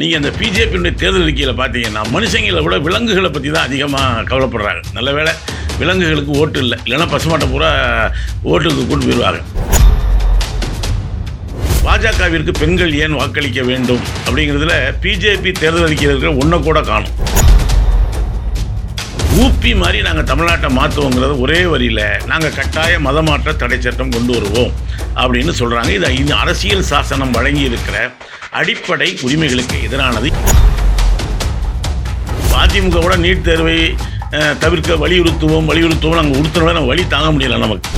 நீங்கள் அந்த பிஜேபியுடைய தேர்தல் அறிக்கையில் பார்த்தீங்கன்னா மனுஷங்களை விட விலங்குகளை பற்றி தான் அதிகமாக கவலைப்படுறாங்க. நல்ல வேளை விலங்குகளுக்கு ஓட்டு இல்லை. இல்லைன்னா பசுமாட்டை பூரா ஓட்டுக்கு கொண்டு போயிடுவாங்க பாஜகவிற்கு பெண்கள் ஏன் வாக்களிக்க வேண்டும் அப்படிங்கிறதுல பிஜேபி தேர்தல் அறிக்கையில் இருக்கிற ஒன்றை கூட காணும். ஊப்பி மாதிரி நாங்கள் தமிழ்நாட்டை மாற்றுவோங்கிறது ஒரே வரியில் நாங்கள் கட்டாய மதமாற்ற தடை சட்டம் கொண்டு வருவோம் அப்படின்னு சொல்கிறாங்க இது இந்த அரசியல் சாசனம் வழங்கி இருக்கிற அடிப்படை உரிமைகளுக்கு எதிரானது. அதிமுக கூட நீட் தேர்வை தவிர்க்க வலியுறுத்துவோம் வலியுறுத்துவோம் நாங்கள் உறுத்துறோம் வழி தாங்க முடியல நமக்கு.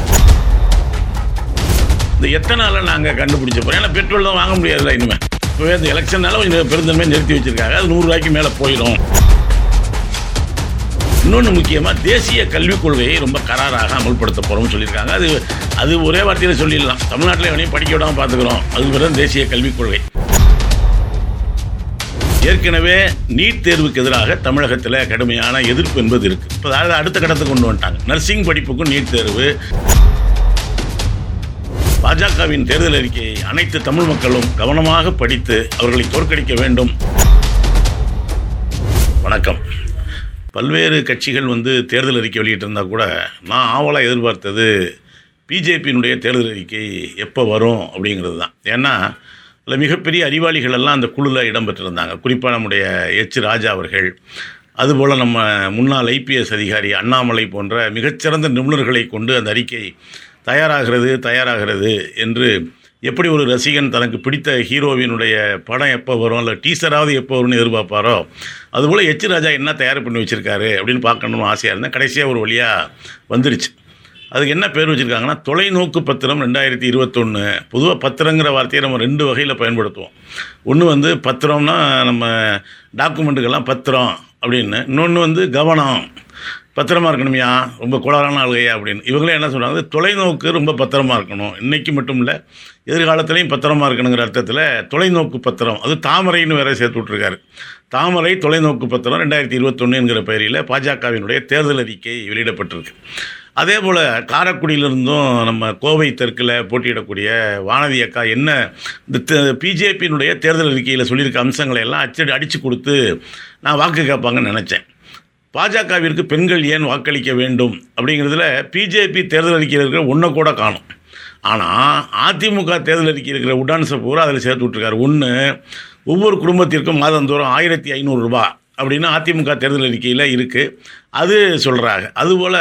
இந்த எத்தனை நாளில் நாங்கள் கண்டுபிடிச்ச போகிறோம் ஏன்னா பெட்ரோல் தான் வாங்க முடியாதுல்ல இனிமேல் இப்போ இந்த எலெக்ஷன்னால கொஞ்சம் பெருந்தன்மையை நிறுத்தி வச்சுருக்காங்க. அது நூறுரூவாய்க்கு மேலே போயிடும் இன்னொன்று முக்கியமாக தேசிய கல்விக் கொள்கையை ரொம்ப கராராக அமல்படுத்த போகிறோம்னு சொல்லியிருக்காங்க. அது அது ஒரே வார்த்தையில் சொல்லிடலாம். தமிழ்நாட்டில் எவனையும் படிக்க விடாமல் பார்த்துக்கிறோம். அது பிறகு தேசிய கல்விக் கொள்கை. ஏற்கனவே நீட் தேர்வுக்கு எதிராக தமிழகத்தில் கடுமையான எதிர்ப்பு என்பது இருக்குது இப்போ அதாவது அடுத்த கட்டத்துக்கு கொண்டு வந்துட்டாங்க. நர்சிங் படிப்புக்கும் நீட் தேர்வு. பாஜகவின் தேர்தல் அறிக்கையை அனைத்து தமிழ் மக்களும் கவனமாக படித்து அவர்களை தோற்கடிக்க வேண்டும். வணக்கம். பல்வேறு கட்சிகள் வந்து தேர்தல் அறிக்கை வெளியிட்டிருந்தால் கூட நான் ஆவலாக எதிர்பார்த்தது பிஜேபியினுடைய தேர்தல் அறிக்கை எப்போ வரும் அப்படிங்கிறது தான். ஏன்னா அதில் மிகப்பெரிய அறிவாளிகள் எல்லாம் அந்த குழுவில் இடம்பெற்றிருந்தாங்க. குறிப்பாக நம்முடைய எச் ராஜா அவர்கள் அதுபோல் நம்ம முன்னாள் ஐபிஎஸ் அதிகாரி அண்ணாமலை போன்ற மிகச்சிறந்த நிபுணர்களை கொண்டு அந்த அறிக்கை தயாராகிறது தயாராகிறது என்று எப்படி ஒரு ரசிகன் தனக்கு பிடித்த ஹீரோவினுடைய படம் எப்போ வரும் இல்லை டீசராவது எப்போ வரும்னு எதிர்பார்ப்பாரோ அதுபோல் எச் ராஜா என்ன தயார் பண்ணி வச்சுருக்காரு அப்படின்னு பார்க்கணும்னு ஆசையாக இருந்தேன் கடைசியாக ஒரு வழியாக வந்துருச்சு. அதுக்கு என்ன பேர் வச்சுருக்காங்கன்னா தொலைநோக்கு பத்திரம் ரெண்டாயிரத்தி இருபத்தொன்று பொதுவாக பத்திரங்கிற வார்த்தையை நம்ம ரெண்டு வகையில் பயன்படுத்துவோம். ஒன்று வந்து பத்திரம்னா நம்ம டாக்குமெண்ட்டுக்கெல்லாம் பத்திரம் அப்படின்னு இன்னொன்று வந்து கவனம். பத்திரமா இருக்கணுமையா? ரொம்ப கோளாறான ஆளுகையா அப்படின்னு. இவங்களே என்ன சொல்கிறாங்க தொலைநோக்கு ரொம்ப பத்திரமா இருக்கணும். இன்னைக்கு மட்டும் இல்லை எதிர்காலத்துலேயும் பத்திரமா இருக்கணுங்கிற அர்த்தத்தில் தொலைநோக்கு பத்திரம் அது தாமரைன்னு வேற சேர்த்து விட்ருக்காரு தாமரை தொலைநோக்கு பத்திரம் ரெண்டாயிரத்தி இருபத்தொன்னுங்கிற பெயரில் பாஜகவினுடைய தேர்தல் அறிக்கை வெளியிடப்பட்டிருக்கு. அதே போல் காரக்குடியிலிருந்தும் நம்ம கோவை தெற்கில் போட்டியிடக்கூடிய வானதி அக்கா என்ன இந்த பிஜேபியினுடைய தேர்தல் அறிக்கையில் சொல்லியிருக்க அம்சங்களை எல்லாம் அச்சடி அடித்து கொடுத்து நான் வாக்கு கேட்பாங்கன்னு நினச்சேன். பாஜகவிற்கு பெண்கள் ஏன் வாக்களிக்க வேண்டும்? அப்படிங்கிறதுல பிஜேபி தேர்தல் அறிக்கையில் இருக்கிற ஒன்றை கூட காணும். ஆனால் அதிமுக தேர்தல் அறிக்கை இருக்கிற உடான்ஸை பூரா அதில் சேர்த்து விட்ருக்காரு ஒன்று ஒவ்வொரு குடும்பத்திற்கும் மாதந்தோறும் ஆயிரத்தி ஐநூறுரூபா அப்படின்னு அதிமுக தேர்தல் அறிக்கையில் இருக்குது அது சொல்கிறாங்க அதுபோல்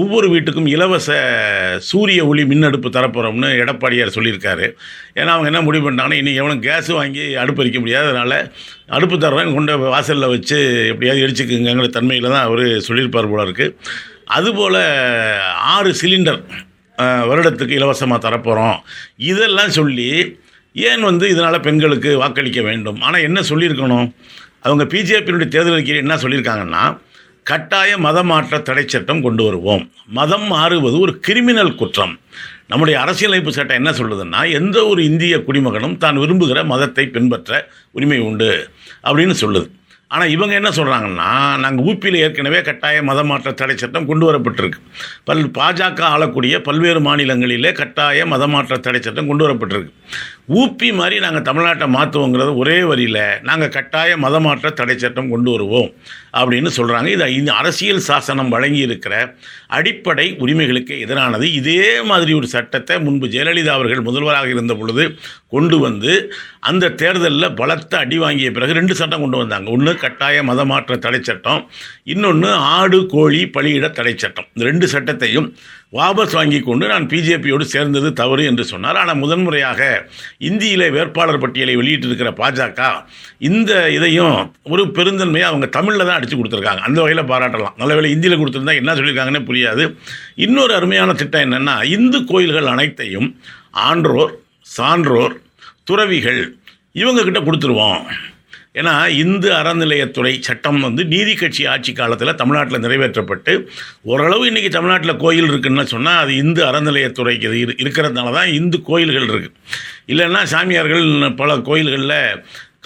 ஒவ்வொரு வீட்டுக்கும் இலவச சூரிய ஒளி மின் அடுப்பு தரப்போகிறோம்னு எடப்பாடியார் சொல்லியிருக்காரு. ஏன்னா அவங்க என்ன முடிவு பண்ணிட்டாங்கன்னா இன்றைக்கி எவனும் கேஸ் வாங்கி அடுப்பு எரிக்க முடியாது. அதனால் அடுப்பு தரோம் கொண்டு வாசலில் வச்சு எப்படியாவது எரிச்சுக்குங்கிற தன்மையில் தான் அவர் சொல்லியிருப்பார் போல இருக்குது அதுபோல் ஆறு சிலிண்டர் வருடத்துக்கு இலவசமாக தரப்போகிறோம் இதெல்லாம் சொல்லி ஏன் வந்து இதனால் பெண்களுக்கு வாக்களிக்க வேண்டும்? ஆனால் என்ன சொல்லியிருக்கணும்? அவங்க பிஜேபியினுடைய தேர்தல் அறிக்கையில் என்ன சொல்லியிருக்காங்கன்னா கட்டாய மத மாற்ற தடை சட்டம் கொண்டு வருவோம். மதம் மாறுவது ஒரு கிரிமினல் குற்றம். நம்முடைய அரசியலமைப்பு சட்டம் என்ன சொல்லுதுன்னா எந்த ஒரு இந்திய குடிமகனும் தான் விரும்புகிற மதத்தை பின்பற்ற உரிமை உண்டு அப்படின்னு சொல்லுது. ஆனால் இவங்க என்ன சொல்கிறாங்கன்னா நாங்கள் ஊப்பியில் ஏற்கனவே கட்டாய மத மாற்ற தடை சட்டம் கொண்டு வரப்பட்டிருக்கு. பல் பாஜக ஆளக்கூடிய பல்வேறு மாநிலங்களிலே கட்டாய மத மாற்ற தடை சட்டம் கொண்டு வரப்பட்டிருக்கு. ஊப்பி மாதிரி நாங்கள் தமிழ்நாட்டை மாற்றுவோங்கிறது ஒரே வரியில் நாங்கள் கட்டாய மதமாற்ற தடை சட்டம் கொண்டு வருவோம் அப்படின்னு சொல்கிறாங்க இது இந்த அரசியல் சாசனம் வழங்கி இருக்கிற அடிப்படை உரிமைகளுக்கு எதிரானது. இதே மாதிரி ஒரு சட்டத்தை முன்பு ஜெயலலிதா அவர்கள் முதல்வராக இருந்த பொழுது கொண்டு வந்து அந்த தேர்தலில் பலத்த அடி வாங்கிய பிறகு ரெண்டு சட்டம் கொண்டு வந்தாங்க. ஒன்று கட்டாய மதமாற்ற தடை சட்டம் இன்னொன்று ஆடு கோழி பலியிட தடை சட்டம். இந்த ரெண்டு சட்டத்தையும் வாபஸ் வாங்கி கொண்டு நான் பிஜேபியோடு சேர்ந்தது தவறு என்று சொன்னார். ஆனால் முதன்முறையாக இந்தியிலே வேட்பாளர் பட்டியலை வெளியிட்டிருக்கிற பாஜக இந்த இதையும் ஒரு பெருந்தன்மையை அவங்க தமிழில் தான் அடித்து கொடுத்துருக்காங்க. அந்த வகையில் பாராட்டலாம். நல்ல வேலை இந்தியில் கொடுத்துருந்தா என்ன சொல்லியிருக்காங்கன்னே புரியாது. இன்னொரு அருமையான திட்டம் என்னென்னா இந்து கோயில்கள் அனைத்தையும் ஆன்றோர் சான்றோர் துறவிகள் இவங்கக்கிட்ட கொடுத்துருவோம். ஏன்னா இந்து அறநிலையத்துறை சட்டம் வந்து நீதி கட்சி ஆட்சி காலத்தில் தமிழ்நாட்டில் நிறைவேற்றப்பட்டு ஓரளவு இன்றைக்கி தமிழ்நாட்டில் கோயில் இருக்குன்னு சொன்னால் அது இந்து அறநிலையத்துறைக்கு இது இருக்கிறதுனால தான் இந்து கோயில்கள் இருக்குது இல்லைன்னா சாமியார்கள் பல கோயில்களில்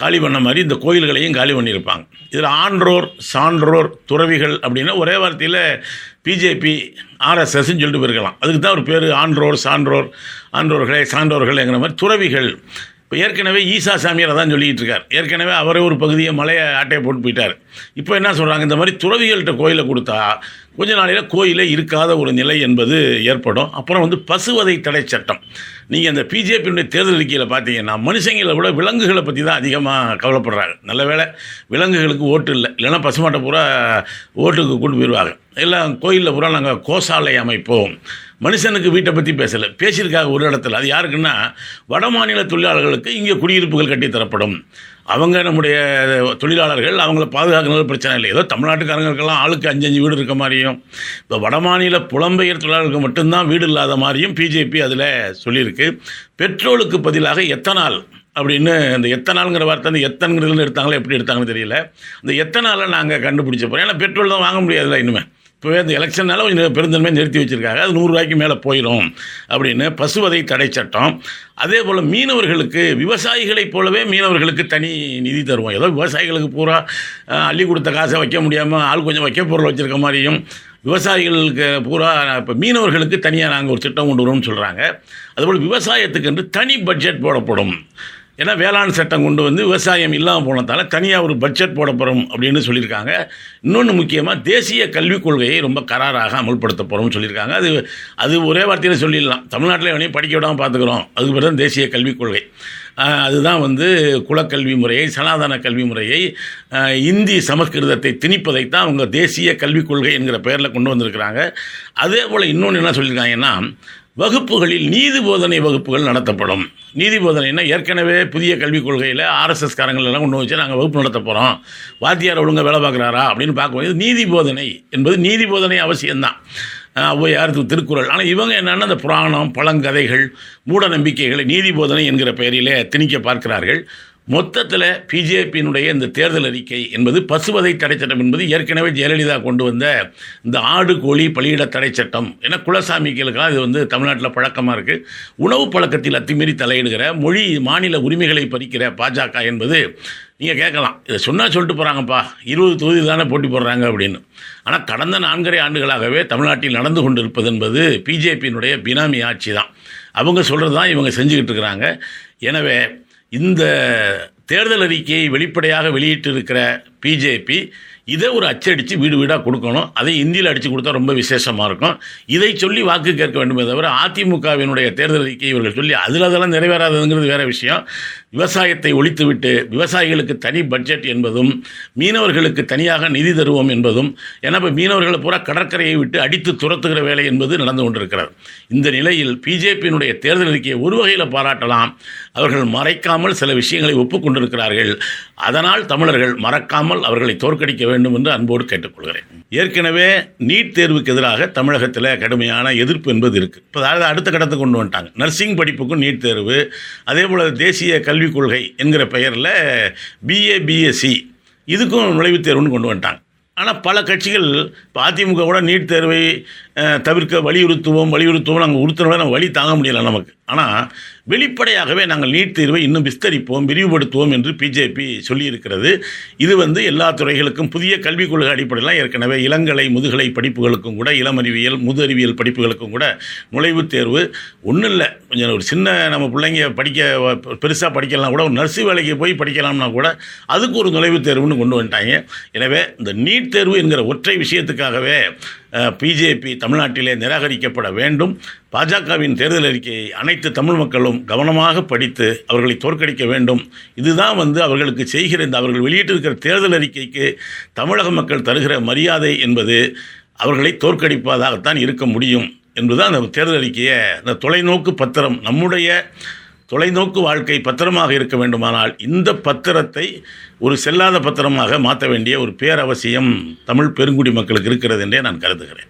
காலி பண்ண மாதிரி இந்த கோயில்களையும் காலி பண்ணியிருப்பாங்க. இதில் ஆன்றோர் சான்றோர் துறவிகள் அப்படின்னா ஒரே வார்த்தையில் பிஜேபி ஆர்எஸ்எஸ்ன்னு சொல்லிட்டு போயிருக்கலாம். அதுக்கு தான் ஒரு பேர் ஆன்றோர் சான்றோர் ஆன்றோர்களே சான்றோர்களேங்கிற மாதிரி துறவிகள். இப்போ ஏற்கனவே ஈசா சாமியார் தான் சொல்லிக்கிட்டு இருக்கார் ஏற்கனவே அவரே ஒரு பகுதியை மலையை ஆட்டையை போட்டு போயிட்டார். இப்போ என்ன சொல்கிறாங்க இந்த மாதிரி துறவிகள்கிட்ட கோயிலை கொடுத்தா கொஞ்ச நாளையில் கோயிலே இருக்காத ஒரு நிலை என்பது ஏற்படும். அப்புறம் வந்து பசுவதை தடை சட்டம். நீங்கள் இந்த பிஜேபியினுடைய தேர்தல் அறிக்கையில் பார்த்தீங்கன்னா மனுஷங்களை விட விலங்குகளை பற்றி தான் அதிகமாக கவலைப்படுறாங்க. நல்ல வேளை விலங்குகளுக்கு ஓட்டு இல்லை. இல்லைன்னா பசுமாட்டை பூரா ஓட்டுக்கு கொண்டு போயிடுவாங்க எல்லாம் கோயிலில் பூரா நாங்கள் கோசாலை அமைப்போம். மனுஷனுக்கு வீட்டை பற்றி பேசலை. பேசியிருக்காங்க ஒரு இடத்துல. அது யாருக்குன்னா வட மாநில தொழிலாளர்களுக்கு இங்கே குடியிருப்புகள் கட்டி தரப்படும். அவங்க நம்முடைய தொழிலாளர்கள் அவங்கள பாதுகாக்கிறது பிரச்சனை இல்லை. ஏதோ தமிழ்நாட்டுக்காரங்களுக்கெல்லாம் ஆளுக்கு அஞ்சு அஞ்சு வீடு இருக்க மாதிரியும் இப்போ வடமாநில புலம்பெயர் தொழிலாளர்களுக்கு மட்டும்தான் வீடு இல்லாத மாதிரியும் பிஜேபி அதில் சொல்லியிருக்கு. பெட்ரோலுக்கு பதிலாக எத்தனால் அப்படின்னு அந்த எத்தனாலுங்கிற வார்த்தை அந்த எத்தன்கிறதுல எடுத்தாங்களோ எப்படி எடுத்தாங்கன்னு தெரியல. அந்த எத்தனாலை நாங்கள் கண்டுபிடிச்ச போகிறோம் ஏன்னா பெட்ரோல் தான் வாங்க முடியாதுல்ல இனிமேல் இப்போ இந்த எலெக்ஷன்னால கொஞ்சம் பெருந்தன்மை நிறுத்தி வச்சுருக்காங்க. அது நூறுரூவாய்க்கு மேலே போயிடும் அப்படின்னு பசுவதை தடை சட்டம். அதே போல் மீனவர்களுக்கு விவசாயிகளைப் போலவே மீனவர்களுக்கு தனி நிதி தருவோம். ஏதோ விவசாயிகளுக்கு பூரா அள்ளி கொடுத்த காசை வைக்க முடியாமல் ஆள் கொஞ்சம் வைக்க பொருள் வச்சுருக்க மாதிரியும் விவசாயிகளுக்கு பூரா இப்போ மீனவர்களுக்கு தனியாக நாங்கள் ஒரு திட்டம் கொண்டு வரோம்னு சொல்கிறாங்க அதுபோல் விவசாயத்துக்கு என்று தனி பட்ஜெட் போடப்படும். ஏன்னா வேளாண் சட்டம் கொண்டு வந்து விவசாயம் இல்லாமல் போனதால தனியாக ஒரு பட்ஜெட் போட போகிறோம் அப்படின்னு சொல்லியிருக்காங்க. இன்னொன்று முக்கியமாக தேசிய கல்விக் கொள்கையை ரொம்ப கராராக அமல்படுத்த போகிறோம்னு சொல்லியிருக்காங்க. அது அது ஒரே வார்த்தையில் சொல்லிடலாம். தமிழ்நாட்டில் எவனையும் படிக்க விடாமல் பார்த்துக்குறோம் அதுக்கு பிறகு தான் தேசிய கல்விக் கொள்கை. அதுதான் வந்து குலக்கல்வி முறையை சனாதன கல்வி முறையை இந்தி சமஸ்கிருதத்தை திணிப்பதைத்தான் அவங்க தேசிய கல்விக் கொள்கை என்கிற பெயரில் கொண்டு வந்திருக்கிறாங்க. அதே போல் இன்னொன்று என்ன சொல்லியிருக்காங்கன்னா வகுப்புகளில் நீதி போதனை வகுப்புகள் நடத்தப்படும். நீதி போதனைன்னா ஏற்கனவே புதிய கல்விக் கொள்கையில் ஆர்எஸ்எஸ் காரங்களெல்லாம் கொண்டு வச்சு நாங்கள் வகுப்பு நடத்த போகிறோம் வாத்தியார் ஒழுங்காக வேலை பார்க்குறாரா அப்படின்னு பார்க்கும்போது நீதி போதனை என்பது நீதி போதனை அவசியம்தான். ஔவையார் தி- திருக்குறள். ஆனால் இவங்க என்னென்னா அந்த புராணம் பழங்கதைகள் மூட நம்பிக்கைகளை நீதி போதனை என்கிற பெயரிலே திணிக்க பார்க்கிறார்கள். மொத்தத்தில் பிஜேபியினுடைய இந்த தேர்தல் அறிக்கை என்பது பசுவதை தடை சட்டம் என்பது ஏற்கனவே ஜெயலலிதா கொண்டு வந்த இந்த ஆடு கோழி பலியிட தடை சட்டம் ஏன்னா குலசாமிகளுக்கெல்லாம் இது வந்து தமிழ்நாட்டில் பழக்கமாக இருக்குது உணவு பழக்கத்தில் அத்துமீறி தலையிடுகிற மொழி மாநில உரிமைகளை பறிக்கிற பாஜக என்பது நீங்கள் கேட்கலாம். இதை சொன்னால் சொல்லிட்டு போகிறாங்கப்பா இருபது தொகுதி தானே போட்டி போடுறாங்க அப்படின்னு. ஆனால் கடந்த நான்கரை ஆண்டுகளாகவே தமிழ்நாட்டில் நடந்து கொண்டு இருப்பது என்பது பிஜேபியினுடைய பினாமி ஆட்சி தான் அவங்க சொல்கிறது தான் இவங்க செஞ்சுக்கிட்டு இருக்கிறாங்க. எனவே இந்த தேர்தல் அறிக்கையை வெளிப்படையாக வெளியிட்டிருக்கிற பிஜேபி இதை ஒரு அச்சடித்து வீடு வீடாக கொடுக்கணும். அதை இந்தியில் அடித்து கொடுத்தா ரொம்ப விசேஷமாக இருக்கும். இதை சொல்லி வாக்கு கேட்க வேண்டுமே தவிர அதிமுகவினுடைய தேர்தல் அறிக்கை இவர்கள் சொல்லி அதில் அதெல்லாம் நிறைவேறாததுங்கிறது வேற விஷயம். விவசாயத்தை ஒழித்துவிட்டு விவசாயிகளுக்கு தனி பட்ஜெட் என்பதும் மீனவர்களுக்கு தனியாக நிதி தருவோம் என்பதும் ஏன்னா இப்போ மீனவர்களை பூரா கடற்கரையை விட்டு அடித்து துரத்துகிற வேலை என்பது நடந்து கொண்டிருக்கிறது. இந்த நிலையில் பிஜேபியினுடைய தேர்தல் அறிக்கையை ஒரு வகையில் பாராட்டலாம். அவர்கள் மறைக்காமல் சில விஷயங்களை ஒப்புக்கொண்டிருக்கிறார்கள். அதனால் தமிழர்கள் மறக்காமல் அவர்களை தோற்கடிக்க வேண்டும் என்று அன்போடு கேட்டுக்கொள்கிறேன். ஏற்கனவே நீட் தேர்வுக்கு எதிராக தமிழகத்தில் கடுமையான எதிர்ப்பு என்பது இருக்குது இப்போ அதாவது அடுத்த கட்டத்தை கொண்டு வந்துட்டாங்க. நர்சிங் படிப்புக்கும் நீட் தேர்வு அதே போல் தேசிய கல்விக் கொள்கை என்கிற பெயரில் பிஏ பிஎஸ்சி இதுக்கும் நுழைவுத் தேர்வுன்னு கொண்டு வந்துட்டாங்க. ஆனால் பல கட்சிகள் இப்போ அதிமுக கூட நீட் தேர்வை தவிர்க்க வலியுறுத்துவோம் வலியுறுத்துவோம் நாங்கள் உறுத்துறோம் நம்ம வழி தாங்க முடியலை நமக்கு. ஆனால் வெளிப்படையாகவே நாங்கள் நீட் தேர்வை இன்னும் விஸ்தரிப்போம் விரிவுபடுத்துவோம் என்று பிஜேபி சொல்லியிருக்கிறது. இது வந்து எல்லா துறைகளுக்கும் புதிய கல்விக் கொள்கை அடிப்படையில் ஏற்கனவே இளங்கலை முதுகலை படிப்புகளுக்கும் கூட இளம் அறிவியல் முது அறிவியல் படிப்புகளுக்கும் கூட நுழைவுத் தேர்வு. ஒன்றும் இல்லை கொஞ்சம் ஒரு சின்ன நம்ம பிள்ளைங்க படிக்க பெருசாக படிக்கலாம் கூட ஒரு நர்ஸு வேலைக்கு போய் படிக்கலாம்னா கூட அதுக்கு ஒரு நுழைவுத் தேர்வுன்னு கொண்டு வந்துட்டாங்க. எனவே இந்த நீட் தேர்வு என்கிற ஒற்றை விஷயத்துக்காகவே பிஜேபி தமிழ்நாட்டிலே நிராகரிக்கப்பட வேண்டும். பாஜகவின் தேர்தல் அறிக்கையை அனைத்து தமிழ் மக்களும் கவனமாக படித்து அவர்களை தோற்கடிக்க வேண்டும். இதுதான் வந்து அவர்களுக்கு செய்கிற இந்த அவர்கள் வெளியிட்டிருக்கிற தேர்தல் அறிக்கைக்கு தமிழக மக்கள் தருகிற மரியாதை என்பது அவர்களை தோற்கடிப்பதாகத்தான் இருக்க முடியும். என்பதுதான் அந்த தேர்தல் அறிக்கையை அந்த தொலைநோக்கு பத்திரம் நம்முடைய தொலைநோக்கு வாழ்க்கை பத்திரமாக இருக்க வேண்டுமானால் இந்த பத்திரத்தை ஒரு செல்லாத பத்திரமாக மாற்ற வேண்டிய ஒரு பேரவசியம் தமிழ் பெருங்குடி மக்களுக்கு இருக்கிறது என்றே நான் கருதுகிறேன்.